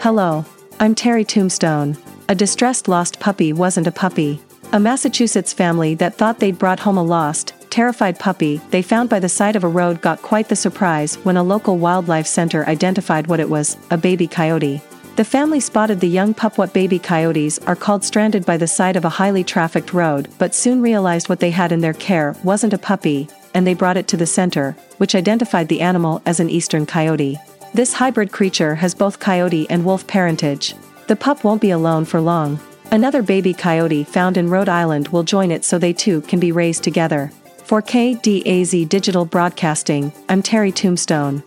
Hello. I'm Terry Tombstone. A distressed lost puppy wasn't a puppy. A Massachusetts family that thought they'd brought home a lost, terrified puppy they found by the side of a road got quite the surprise when a local wildlife center identified what it was a baby coyote. The family spotted the young pup. What baby coyotes are called stranded by the side of a highly trafficked road, but soon realized what they had in their care wasn't a puppy, and they brought it to the center, which identified the animal as an eastern coyote. This hybrid creature has both coyote and wolf parentage. The pup won't be alone for long. Another baby coyote found in Rhode Island will join it so they too can be raised together. For KDAZ Digital Broadcasting, I'm Terry Tombstone.